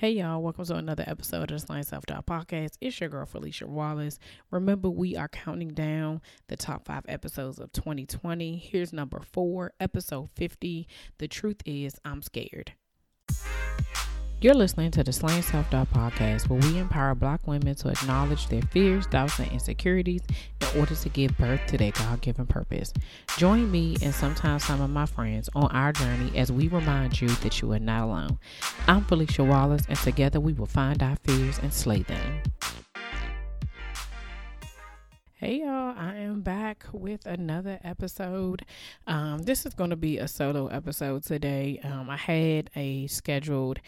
Hey y'all, welcome to another episode of the Slay Self Doubt Podcast. It's your girl Felicia Wallace. Remember, we are counting down the top five episodes of 2020. Here's number four, episode 50. The truth is, I'm scared. You're listening to the Slay Self Doubt Podcast, where we empower Black women to acknowledge their fears, doubts, and insecurities in order to give birth to their God given purpose. Join me and sometimes some of my friends on our journey as we remind you that you are not alone. I'm Felicia Wallace, and together we will find our fears and slay them. Hey y'all, I am back with another episode. Um, this is going to be a solo episode today. Um, I had a scheduled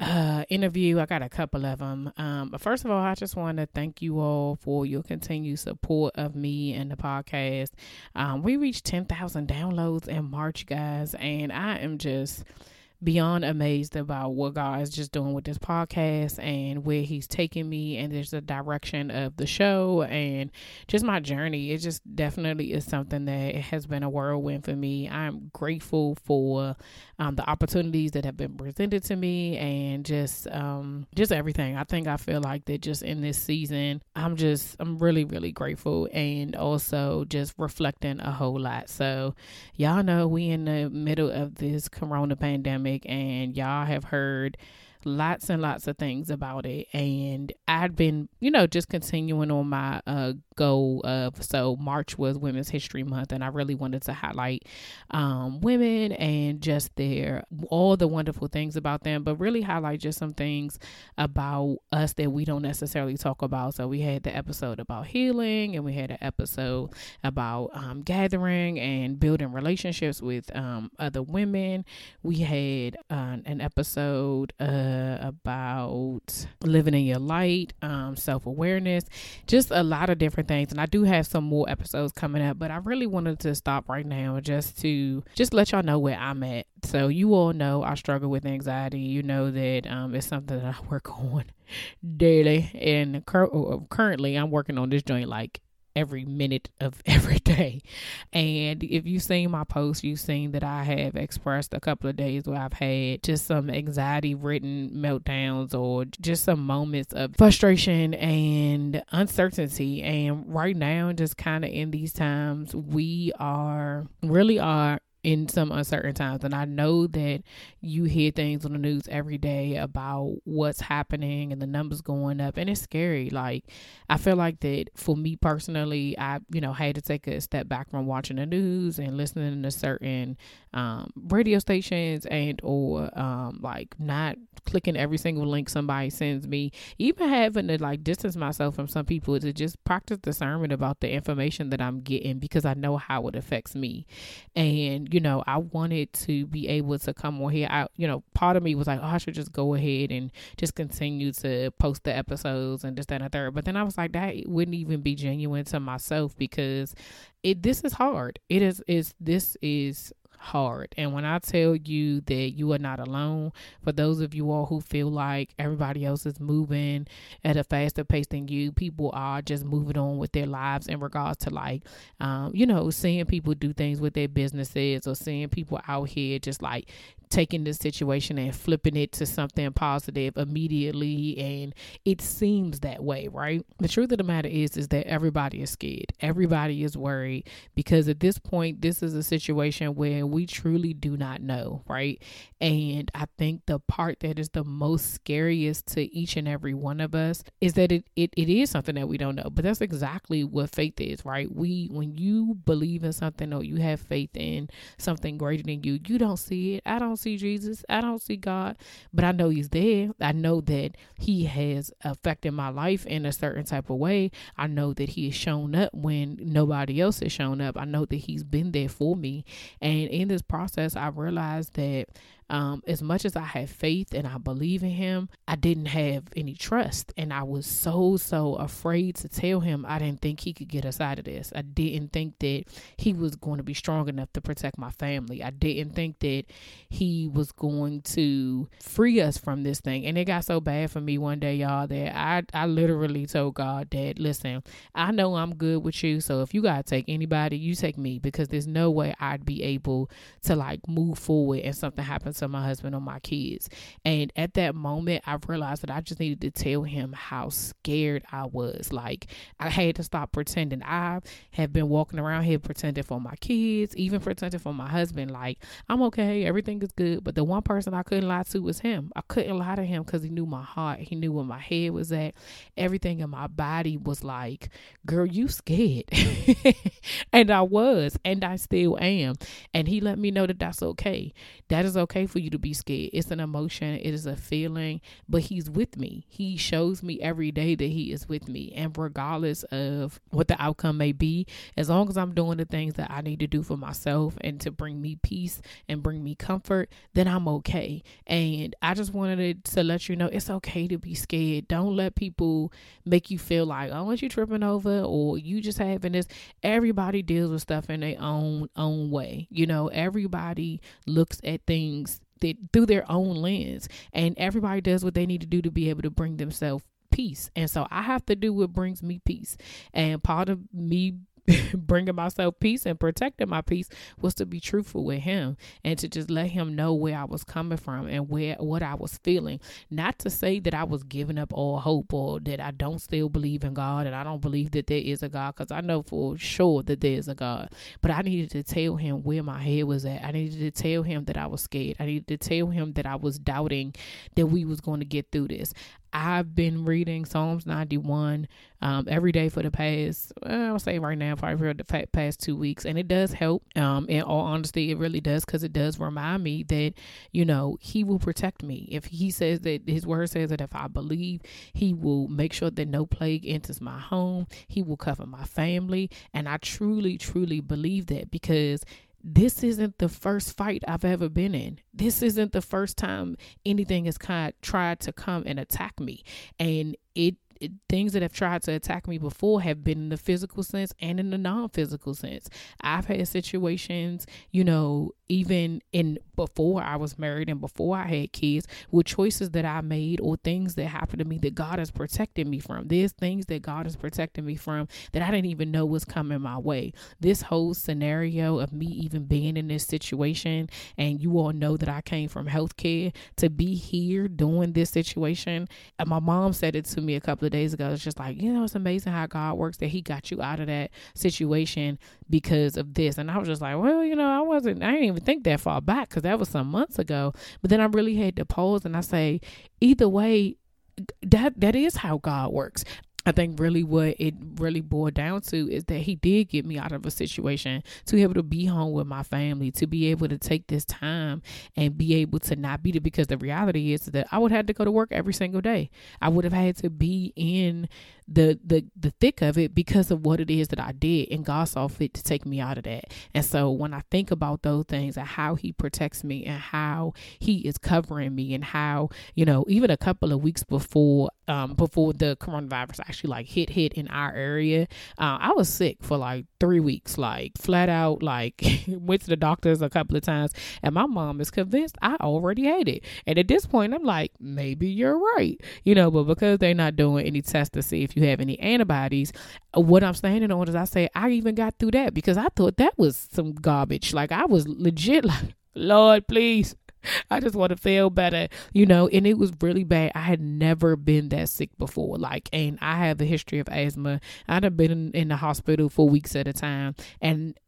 uh, interview. I got a couple of them. Um, but first of all, I just want to thank you all for your continued support of me and the podcast. Um, we reached 10,000 downloads in March, guys, and I am just beyond amazed about what God is just doing with this podcast and where He's taking me, and there's the direction of the show and just my journey. It just definitely is something that has been a whirlwind for me. I'm grateful for um, the opportunities that have been presented to me and just um, just everything. I think I feel like that just in this season, I'm just I'm really really grateful and also just reflecting a whole lot. So y'all know we in the middle of this Corona pandemic and y'all have heard lots and lots of things about it. And i'd been you know just continuing on my uh goal of so march was women's history month and i really wanted to highlight um women and just their all the wonderful things about them but really highlight just some things about us that we don't necessarily talk about. So we had the episode about healing and we had an episode about um, gathering and building relationships with um, other women. We had uh, an episode uh about living in your light, um, self awareness, just a lot of different things. And I do have some more episodes coming up, but I really wanted to stop right now just to just let y'all know where I'm at. So you all know I struggle with anxiety. You know that um, it's something that I work on daily, and cur- uh, currently I'm working on this joint like every minute of every day. And if you've seen my post, you've seen that I have expressed a couple of days where I've had just some anxiety ridden meltdowns or just some moments of frustration and uncertainty. And right now, just kind of in these times, we are really are in some uncertain times. And I know that you hear things on the news every day about what's happening and the numbers going up, and it's scary. Like, I feel like that for me personally, I, you know, had to take a step back from watching the news and listening to certain um, radio stations and or um, like not clicking every single link somebody sends me, even having to like distance myself from some people to just practice discernment about the information that I'm getting because I know how it affects me. And, you know, I wanted to be able to come on here. I, you know, part of me was like, oh, I should just go ahead and just continue to post the episodes and just that and third. But then I was like, that wouldn't even be genuine to myself because it this is hard. It is is this is hard. And when I tell you that you are not alone, for those of you all who feel like everybody else is moving at a faster pace than you, people are just moving on with their lives in regards to like, um, you know, seeing people do things with their businesses or seeing people out here just like taking this situation and flipping it to something positive immediately and it seems that way right? The truth of the matter is is that everybody is scared. Everybody is worried because at this point this is a situation where we truly do not know right? And i think the part that is the most scariest to each and every one of us is that it, it, it is something that we don't know. But that's exactly what faith is right? We when you believe in something or you have faith in something greater than you you don't see it. I don't see Jesus. I don't see God, but I know He's there. I know that He has affected my life in a certain type of way. I know that He has shown up when nobody else has shown up. I know that He's been there for me. And in this process, I realized that um, as much as I had faith and I believe in him, I didn't have any trust. And I was so, so afraid to tell him I didn't think he could get us out of this. I didn't think that he was going to be strong enough to protect my family. I didn't think that he was going to free us from this thing. And it got so bad for me one day, y'all, that I, I literally told God that, listen, I know I'm good with you. So if you got to take anybody, you take me because there's no way I'd be able to like move forward and something happens to my husband or my kids. And at that moment, I realized that I just needed to tell him how scared I was. Like I had to stop pretending. I have been walking around here pretending for my kids, even pretending for my husband. Like I'm okay, everything is good. But the one person I couldn't lie to was him. I couldn't lie to him because he knew my heart. He knew where my head was at. Everything in my body was like, girl, you scared. and I was, and I still am. And he let me know that that's okay. That is okay for you to be scared. It's an emotion, it is a feeling, but he's with me. He shows me every day that he is with me. And regardless of what the outcome may be, as long as I'm doing the things that I need to do for myself and to bring me peace and bring me comfort, then I'm okay. And I just wanted to, let you know it's okay to be scared. Don't let people make you feel like, oh, what you tripping over or you just having this. Everybody deals with stuff in their own own way. You know, everybody looks at things that through their own lens and everybody does what they need to do to be able to bring themselves peace. And so I have to do what brings me peace. And part of me bringing myself peace and protecting my peace was to be truthful with him and to just let him know where I was coming from and where what I was feeling. Not to say that I was giving up all hope or that I don't still believe in God and I don't believe that there is a God because I know for sure that there is a God. But I needed to tell him where my head was at. I needed to tell him that I was scared. I needed to tell him that I was doubting that we was going to get through this. I've been reading Psalms 91 um, every day for the past, well, I'll say right now, probably for the past two weeks. And it does help. Um, in all honesty, it really does because it does remind me that, you know, He will protect me. If He says that His word says that if I believe, He will make sure that no plague enters my home, He will cover my family. And I truly, truly believe that because this isn't the first fight I've ever been in. This isn't the first time anything has kind of tried to come and attack me. And it things that have tried to attack me before have been in the physical sense and in the non-physical sense. I've had situations, you know, even in before I was married and before I had kids, with choices that I made or things that happened to me that God has protected me from. There's things that God has protected me from that I didn't even know was coming my way. This whole scenario of me even being in this situation, and you all know that I came from healthcare to be here doing this situation. And my mom said it to me a couple of days ago. It's just like, you know, it's amazing how God works that He got you out of that situation because of this. And I was just like, well, you know, I wasn't, I didn't even think that far back because that was some months ago. But then I really had to pause and I say, either way, that that is how God works. I think really what it really boiled down to is that he did get me out of a situation to be able to be home with my family, to be able to take this time and be able to not beat it because the reality is that I would have to go to work every single day. I would have had to be in the the the thick of it because of what it is that I did and God saw fit to take me out of that. And so when I think about those things and how he protects me and how he is covering me and how, you know, even a couple of weeks before um before the coronavirus actually like hit hit in our area, uh, I was sick for like 3 weeks like flat out like went to the doctors a couple of times and my mom is convinced I already had it. And at this point I'm like maybe you're right. You know, but because they're not doing any tests to see if you have any antibodies. Uh, what I'm standing on is I say I even got through that because I thought that was some garbage. Like I was legit like, Lord, please. I just want to feel better, you know, and it was really bad. I had never been that sick before. Like, and I have a history of asthma. I'd have been in, in the hospital for weeks at a time. And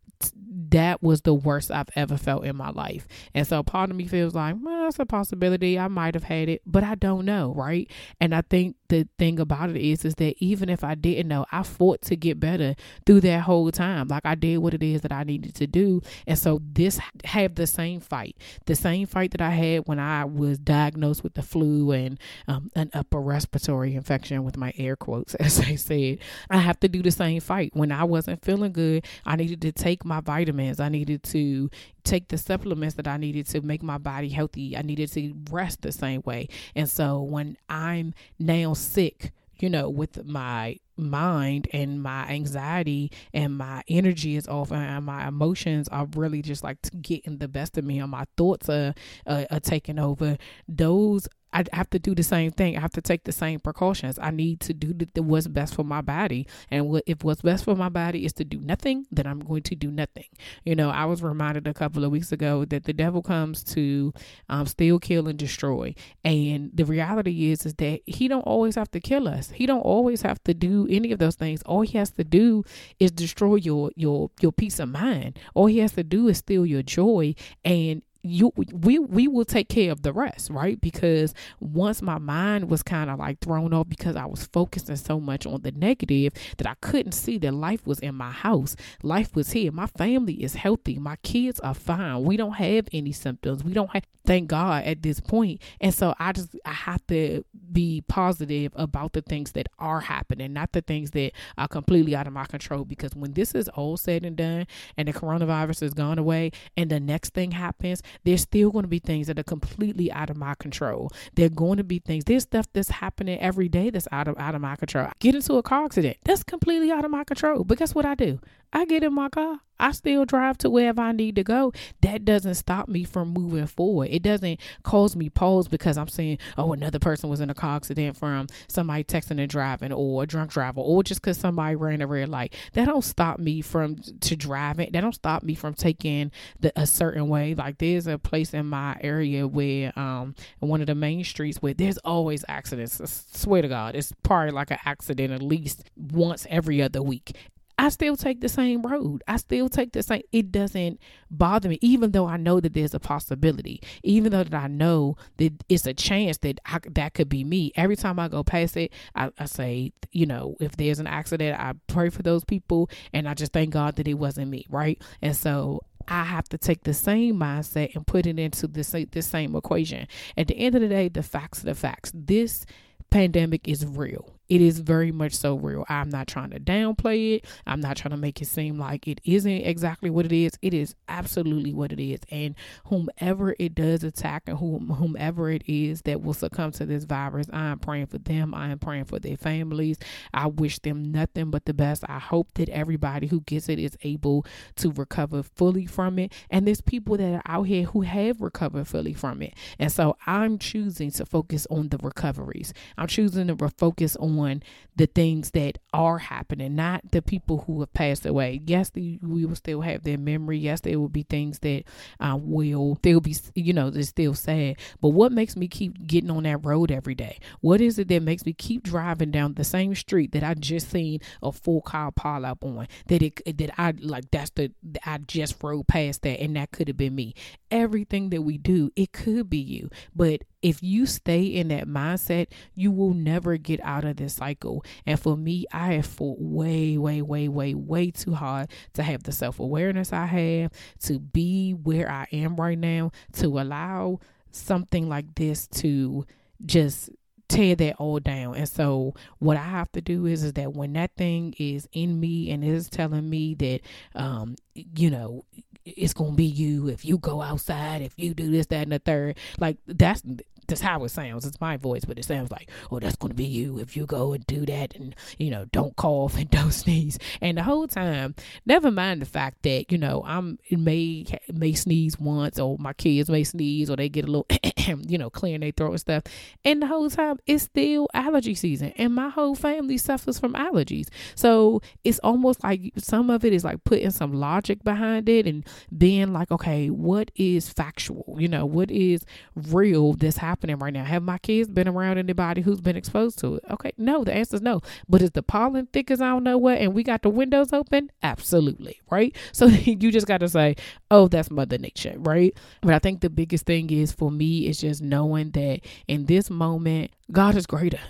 that was the worst I've ever felt in my life. And so part of me feels like, well, that's a possibility. I might have had it, but I don't know, right? And I think the thing about it is, is that even if I didn't know, I fought to get better through that whole time. Like I did what it is that I needed to do. And so this have the same fight, the same fight that I had when I was diagnosed with the flu and um, an upper respiratory infection with my air quotes, as I said. I have to do the same fight. When I wasn't feeling good, I needed to take my vitamins. I needed to take the supplements that I needed to make my body healthy. I needed to rest the same way. And so when I'm now sick, you know, with my mind and my anxiety and my energy is off and my emotions are really just like getting the best of me and my thoughts are, uh, are taking over those I have to do the same thing. I have to take the same precautions. I need to do the, the, what's best for my body. And what, if what's best for my body is to do nothing, then I'm going to do nothing. You know, I was reminded a couple of weeks ago that the devil comes to um, steal, kill, and destroy. And the reality is, is that he don't always have to kill us. He don't always have to do any of those things. All he has to do is destroy your your your peace of mind. All he has to do is steal your joy and you we we will take care of the rest right because once my mind was kind of like thrown off because i was focusing so much on the negative that i couldn't see that life was in my house life was here my family is healthy my kids are fine we don't have any symptoms we don't have thank god at this point. and so i just i have to be positive about the things that are happening not the things that are completely out of my control because when this is all said and done and the coronavirus is gone away and the next thing happens there's still going to be things that are completely out of my control. There are going to be things. There's stuff that's happening every day that's out of out of my control. Get into a car accident. That's completely out of my control. But guess what I do? I get in my car. I still drive to wherever I need to go. That doesn't stop me from moving forward. It doesn't cause me pause because I'm saying, oh, another person was in a car accident from somebody texting and driving or a drunk driver or just because somebody ran a red light. That don't stop me from to driving. That don't stop me from taking the a certain way. Like there's a place in my area where um one of the main streets where there's always accidents. I swear to God, it's probably like an accident at least once every other week. I still take the same road. I still take the same. It doesn't bother me, even though I know that there's a possibility, even though that I know that it's a chance that I, that could be me. Every time I go past it, I, I say, you know, if there's an accident, I pray for those people, and I just thank God that it wasn't me, right? And so I have to take the same mindset and put it into this this same equation. At the end of the day, the facts are the facts. This pandemic is real. It is very much so real. I'm not trying to downplay it. I'm not trying to make it seem like it isn't exactly what it is. It is absolutely what it is. And whomever it does attack and whom, whomever it is that will succumb to this virus, I am praying for them. I am praying for their families. I wish them nothing but the best. I hope that everybody who gets it is able to recover fully from it. And there's people that are out here who have recovered fully from it. And so I'm choosing to focus on the recoveries. I'm choosing to focus on on the things that are happening, not the people who have passed away. Yes, the, we will still have their memory. Yes, there will be things that uh, will still be, you know, they're still sad. But what makes me keep getting on that road every day? What is it that makes me keep driving down the same street that I just seen a full car pile up on? That it that I like that's the I just rode past that and that could have been me. Everything that we do, it could be you, but if you stay in that mindset, you will never get out of this cycle. And for me, I have fought way, way, way, way, way too hard to have the self awareness I have, to be where I am right now, to allow something like this to just tear that all down. And so what I have to do is is that when that thing is in me and is telling me that um you know it's gonna be you if you go outside, if you do this, that, and the third. Like that's that's how it sounds. It's my voice, but it sounds like, oh, that's going to be you if you go and do that and, you know, don't cough and don't sneeze. And the whole time, never mind the fact that, you know, I'm may may sneeze once or my kids may sneeze or they get a little, you know, clearing their throat and stuff. And the whole time, it's still allergy season. And my whole family suffers from allergies. So it's almost like some of it is like putting some logic behind it and being like, okay, what is factual? You know, what is real that's happening? Happening right now? Have my kids been around anybody who's been exposed to it? Okay, no, the answer is no. But is the pollen thick as I don't know what and we got the windows open? Absolutely, right? So you just got to say, oh, that's Mother Nature, right? But I think the biggest thing is for me is just knowing that in this moment, God is greater.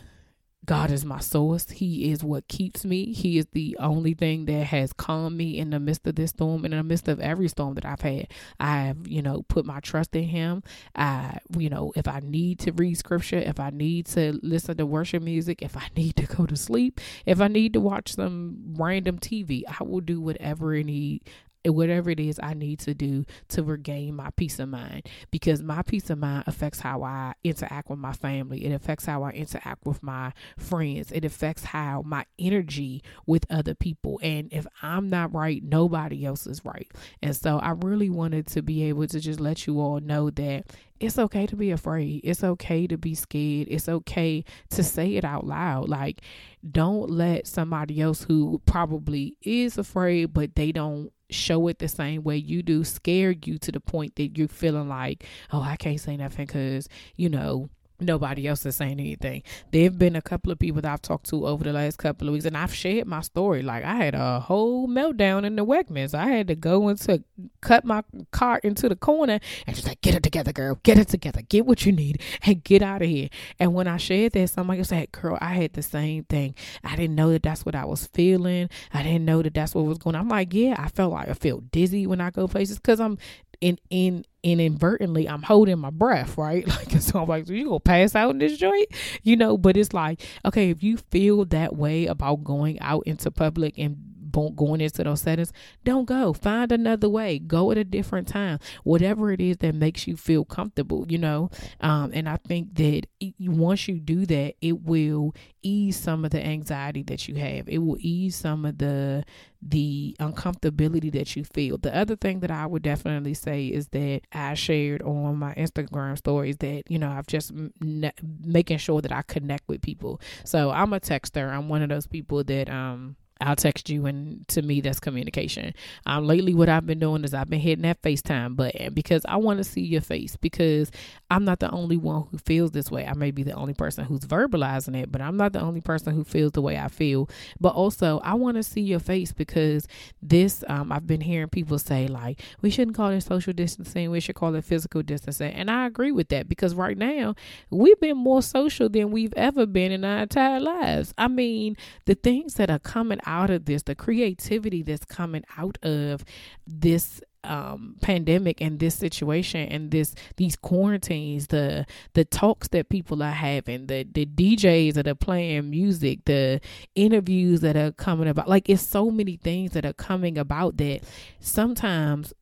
God is my source. He is what keeps me. He is the only thing that has calmed me in the midst of this storm, and in the midst of every storm that I've had. I have, you know, put my trust in Him. I, you know, if I need to read scripture, if I need to listen to worship music, if I need to go to sleep, if I need to watch some random TV, I will do whatever it need whatever it is I need to do to regain my peace of mind because my peace of mind affects how I interact with my family. It affects how I interact with my friends. It affects how my energy with other people. And if I'm not right, nobody else is right. And so I really wanted to be able to just let you all know that it's okay to be afraid. It's okay to be scared. It's okay to say it out loud. Like, don't let somebody else who probably is afraid, but they don't show it the same way you do scare you to the point that you're feeling like, oh, I can't say nothing because, you know, nobody else is saying anything. There have been a couple of people that I've talked to over the last couple of weeks, and I've shared my story. Like I had a whole meltdown in the Wegmans. I had to go into cut my cart into the corner and just like, "Get it together, girl. Get it together. Get what you need and get out of here." And when I shared that, somebody said, "Girl, I had the same thing. I didn't know that that's what I was feeling. I didn't know that that's what was going." on. I'm like, "Yeah, I felt like I feel dizzy when I go places because I'm in in inadvertently I'm holding my breath, right? Like so I'm like, so you gonna pass out in this joint? You know, but it's like, okay, if you feel that way about going out into public and going into those settings, don't go. Find another way. Go at a different time. Whatever it is that makes you feel comfortable, you know. Um, and I think that once you do that, it will ease some of the anxiety that you have. It will ease some of the the uncomfortability that you feel. The other thing that I would definitely say is that I shared on my Instagram stories that you know I've just m- making sure that I connect with people. So I'm a texter. I'm one of those people that um I'll text you, and to me, that's communication. Um, lately, what I've been doing is I've been hitting that FaceTime button because I want to see your face because I'm not the only one who feels this way. I may be the only person who's verbalizing it, but I'm not the only person who feels the way I feel. But also, I want to see your face because this, um, I've been hearing people say, like, we shouldn't call it social distancing, we should call it physical distancing. And I agree with that because right now, we've been more social than we've ever been in our entire lives. I mean, the things that are coming out of this, the creativity that's coming out of this um, pandemic and this situation and this these quarantines, the the talks that people are having, the the DJs that are playing music, the interviews that are coming about, like it's so many things that are coming about that sometimes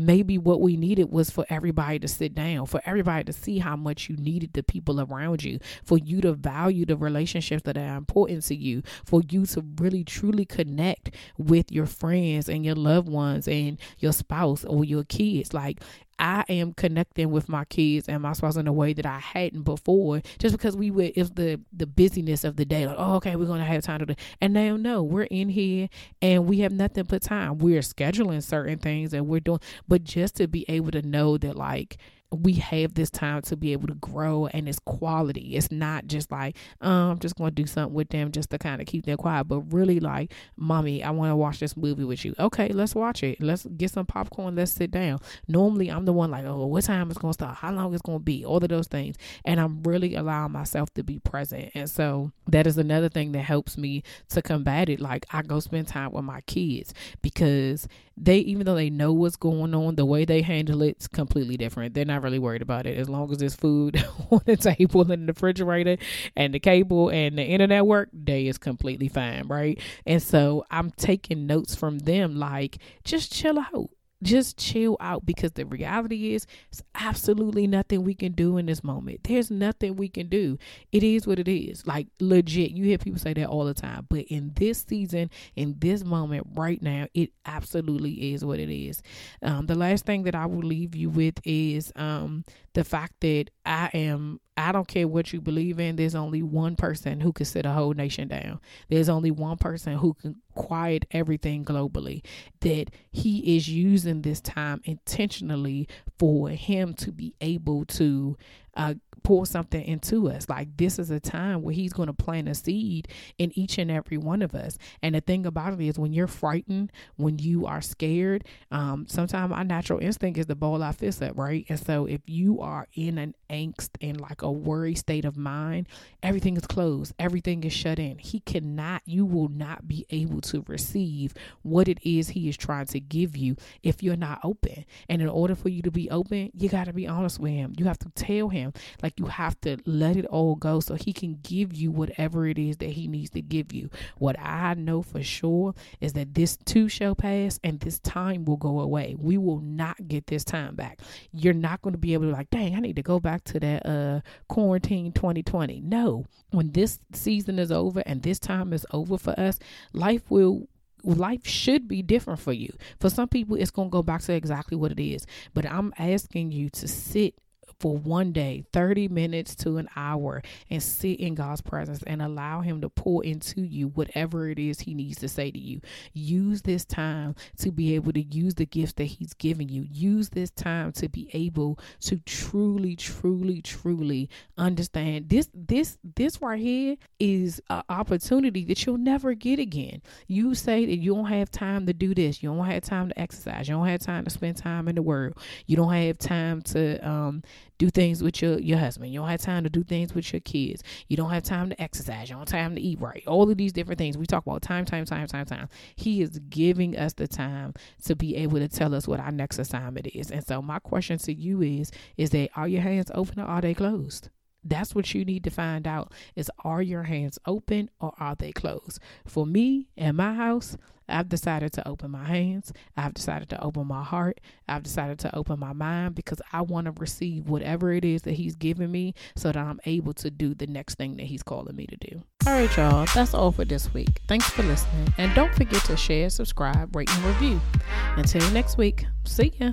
maybe what we needed was for everybody to sit down, for everybody to see how much you needed the people around you, for you to value the relationships that are important to you, for you to really truly connect with your friends and your loved ones and your spouse or your kids. Like I am connecting with my kids and my spouse in a way that I hadn't before, just because we were it's the the busyness of the day. Like, oh, okay, we're gonna have time to do. And now, no, we're in here and we have nothing but time. We're scheduling certain things and we're doing, but just to be able to know that, like, we have this time to be able to grow and it's quality. It's not just like, um, I'm just going to do something with them just to kind of keep them quiet, but really like, mommy, I want to watch this movie with you. Okay, let's watch it. Let's get some popcorn. Let's sit down. Normally, I'm the one like, oh, what time is going to start? How long it's going to be? All of those things. And I'm really allowing myself to be present. And so that is another thing that helps me to combat it. Like, I go spend time with my kids because they, even though they know what's going on, the way they handle it's completely different. They're not really worried about it. As long as there's food on the table and the refrigerator and the cable and the internet work, day is completely fine, right? And so I'm taking notes from them like just chill out just chill out because the reality is it's absolutely nothing we can do in this moment. There's nothing we can do. It is what it is. Like legit. You hear people say that all the time. But in this season, in this moment right now, it absolutely is what it is. Um, the last thing that I will leave you with is um, the fact that I am I don't care what you believe in, there's only one person who can sit a whole nation down. There's only one person who can quiet everything globally. That he is using this time intentionally for him to be able to uh, pour something into us. Like this is a time where he's going to plant a seed in each and every one of us. And the thing about it is when you're frightened, when you are scared, um, sometimes our natural instinct is to ball our fists up, right? And so if you are in an angst and like a worry state of mind, everything is closed, everything is shut in. He cannot, you will not be able to receive what it is He is trying to give you if you're not open. And in order for you to be open, you got to be honest with Him. You have to tell Him, like, you have to let it all go so He can give you whatever it is that He needs to give you. What I know for sure is that this too shall pass and this time will go away. We will not get this time back. You're not going to be able to, like, dang, I need to go back to that uh, quarantine 2020. No, when this season is over and this time is over for us, life will life should be different for you. For some people, it's going to go back to exactly what it is. But I'm asking you to sit for one day, 30 minutes to an hour, and sit in God's presence and allow Him to pour into you whatever it is He needs to say to you. Use this time to be able to use the gifts that He's given you. Use this time to be able to truly, truly, truly understand this. This, this right here is an opportunity that you'll never get again. You say that you don't have time to do this. You don't have time to exercise. You don't have time to spend time in the Word. You don't have time to um, do things with your, your husband. You don't have time to do things with your kids. You don't have time to exercise. You don't have time to eat right. All of these different things. We talk about time, time, time, time, time. He is giving us the time to be able to tell us what our next assignment is. And so my question to you is, is that are your hands open or are they closed? That's what you need to find out is are your hands open or are they closed? For me and my house, I've decided to open my hands. I've decided to open my heart. I've decided to open my mind because I want to receive whatever it is that He's giving me so that I'm able to do the next thing that He's calling me to do. All right, y'all. That's all for this week. Thanks for listening. And don't forget to share, subscribe, rate, and review. Until next week, see ya.